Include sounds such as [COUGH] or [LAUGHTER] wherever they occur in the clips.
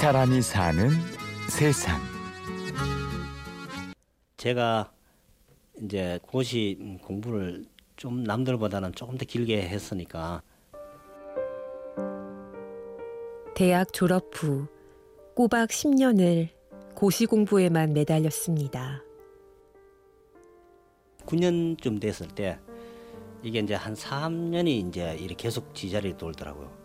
사람이 사는 세상. 제가 이제 고시 공부를 좀 남들보다는 조금 더 길게 했으니까 대학 졸업 후 꼬박 10년을 고시 공부에만 매달렸습니다. 9년쯤 됐을 때 이게 이제 한 3년이 이제 이렇게 계속 지자리에 돌더라고요.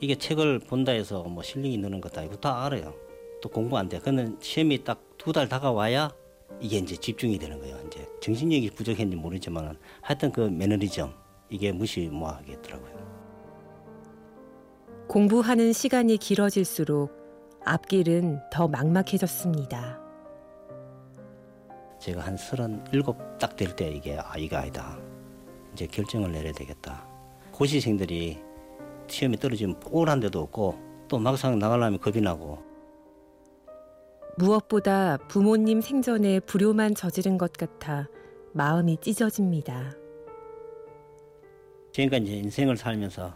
이게 책을 본다 해서 뭐 실력이 느는 것도 아니고 다 알아요. 또 공부 안 돼. 그는 시험이 딱 두 달 다가와야 이게 이제 집중이 되는 거예요. 이제 정신력이 부족했는지 모르지만 하여튼 그 매너리즘 이게 무시 못 하겠더라고요. 공부하는 시간이 길어질수록 앞길은 더 막막해졌습니다. 제가 한 서른일곱 딱 될 때 이게 아 이거 아니다. 이제 결정을 내려야 되겠다. 고시생들이 시험에 떨어지면 우울한 데도 없고 또 막상 나가려면 겁이 나고 무엇보다 부모님 생전에 불효만 저지른 것 같아 마음이 찢어집니다. 지금까지 이제 인생을 살면서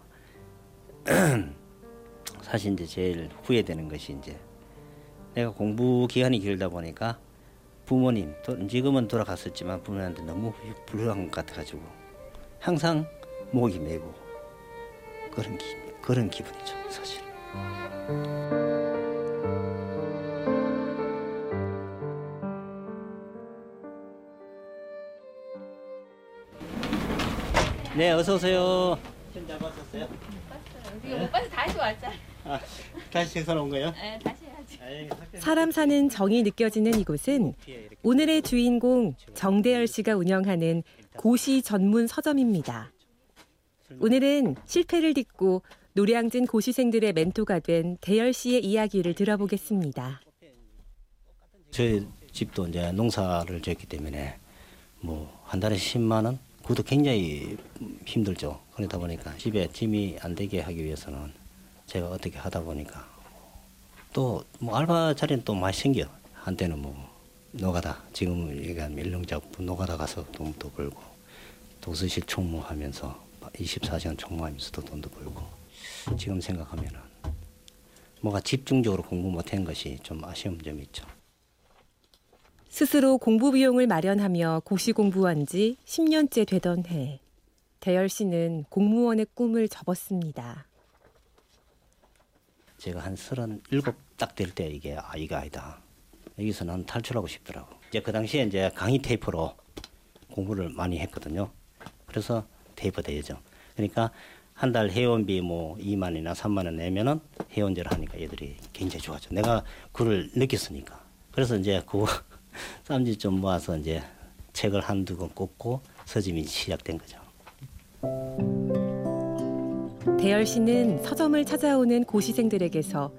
[CLEARS THROAT] 사실 이제 제일 후회되는 것이 이제 내가 공부 기간이 길다 보니까 부모님 또 지금은 돌아갔었지만 부모님한테 너무 불효한 것 같아가지고 항상 목이 메고 그런 기 그런 기분이죠 사실. 네 어서 오세요. 잘 봤었어요? 이거 못 봐서 다시 왔잖아. 아, 다시 책상 온 거예요? 네, 다시 해야지. 사람 사는 정이 느껴지는 이곳은 오늘의 주인공 정대열 씨가 운영하는 고시 전문 서점입니다. 오늘은 실패를 딛고 노량진 고시생들의 멘토가 된 대열 씨의 이야기를 들어보겠습니다. 저희 집도 이제 농사를 지었기 때문에 뭐 한 달에 10만 원 그것도 굉장히 힘들죠. 그러다 보니까 집에 짐이 안 되게 하기 위해서는 제가 어떻게 하다 보니까 또 뭐 알바 자리는 또 많이 생겨. 한때는 뭐 노가다 지금은 얘기하면 일용작부 노가다 가서 돈도 벌고 도서실 총무하면서 24시간 총무하면서도 돈도 벌고 지금 생각하면은 뭐가 집중적으로 공부 못한 것이 좀 아쉬운 점이 있죠. 스스로 공부 비용을 마련하며 고시 공부한 지 10년째 되던 해. 대열 씨는 공무원의 꿈을 접었습니다. 제가 한 서른일곱 딱될 때 이게 아 이거 아니다. 여기서 난 탈출하고 싶더라고. 이제 그 당시에 이제 강의 테이프로 공부를 많이 했거든요. 그래서 대여죠. 그러니까 한 달 회원비 뭐 2만이나 3만 원 내면은 회원제를 하니까 얘들이 굉장히 좋아져. 내가 그걸 느꼈으니까. 그래서 이제 그 [LAUGHS] 쌈지 좀 모아서 이제 책을 한두 권 꽂고 서점이 시작된 거죠. 대열 씨는 서점을 찾아오는 고시생들에게서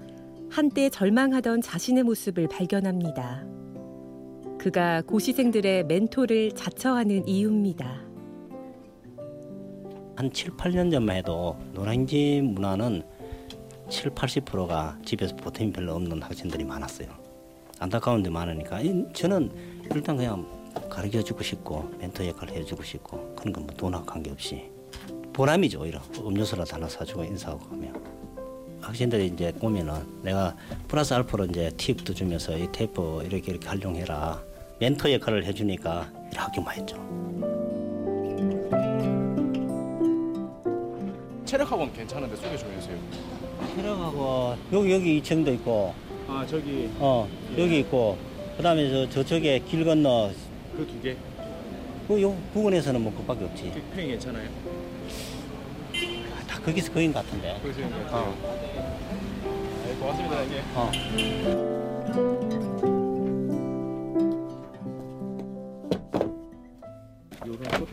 한때 절망하던 자신의 모습을 발견합니다. 그가 고시생들의 멘토를 자처하는 이유입니다. 한 7, 8년 전만 해도 노량진 문화는 7, 80%가 집에서 보탬이 별로 없는 학생들이 많았어요. 안타까운 데 많으니까 이- 저는 일단 그냥 가르쳐 주고 싶고 멘토 역할을 해주고 싶고 그런 건 뭐 돈하고 관계없이 보람이죠 오히려 음료수라도 하나 사주고 인사하고 하면 학생들이 이제 오면은 내가 플러스 알파로 이제 팁도 주면서 이 테이프 이렇게 이렇게 활용해라 멘토 역할을 해주니까 학교만 했죠. 체력학원 괜찮은데 소개 좀 해주세요. 체력하고 여기 여기 2층도 있고 아 저기 어 여기 있고 그다음에 저 저쪽에 길 건너 그 두 개. 그요 부근에서는 뭐 그밖에 없지 평이 괜찮아요? 아, 다 거기서 거긴 같은데 보시는 것 같아요. 네, 고맙습니다 형님. 어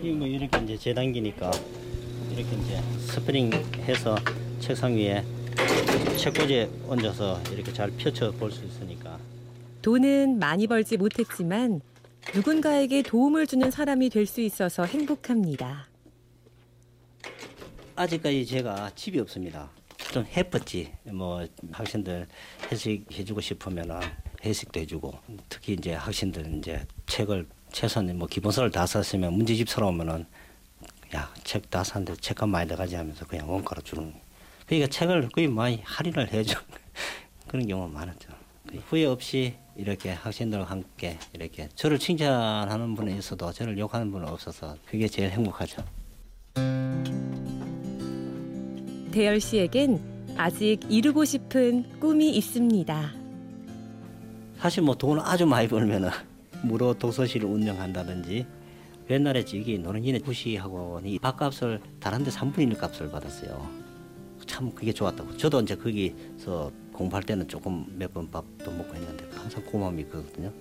이뭐 이렇게 이제 재단기니까 이렇게 이제 스프링 해서 책상 위에 책꽂이에 얹어서 이렇게 잘 펼쳐 볼 수 있으니까 돈은 많이 벌지 못했지만 누군가에게 도움을 주는 사람이 될 수 있어서 행복합니다. 아직까지 제가 집이 없습니다. 좀 해뻤지. 뭐 학생들 회식 해주고 싶으면은 회식도 해주고 특히 이제 학생들 이제 책을 최소한 뭐 기본서를 다 썼으면 문제집 사러 오면은 야 책 다 샀는데 책값 많이 들어가지 하면서 그냥 원가로 주는. 그러니까 책을 거의 많이 할인을 해줘. [LAUGHS] 그런 경우가 많았죠. 그 후회 없이 이렇게 학생들과 함께 이렇게 저를 칭찬하는 분이 있어도 저를 욕하는 분은 없어서 그게 제일 행복하죠. 대열 씨에겐 아직 이루고 싶은 꿈이 있습니다. 사실 뭐 돈을 아주 많이 벌면은 [LAUGHS] 무료 독서실을 운영한다든지 옛날에 저기 노는이네 구시학원이 밥값을 다른 데 3분의 1 값을 받았어요. 참 그게 좋았다고. 저도 이제 거기서 공부할 때는 조금 몇 번 밥도 먹고 했는데 항상 고마움이 있거든요.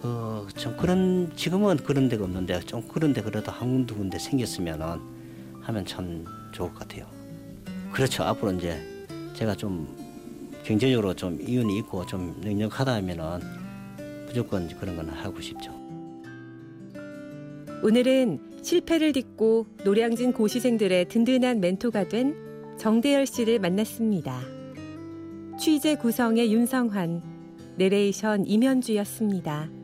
그, 좀 그런, 지금은 그런 데가 없는데 좀 그런 데 그래도 한두 군데 생겼으면은 하면 참 좋을 것 같아요. 그렇죠. 앞으로 이제 제가 좀 경제적으로 좀 이윤이 있고 좀 능력하다 하면은 무조건 그런 건 하고 싶죠. 오늘은 실패를 딛고 노량진 고시생들의 든든한 멘토가 된 정대열 씨를 만났습니다. 취재 구성의 윤성환, 내레이션 임현주였습니다.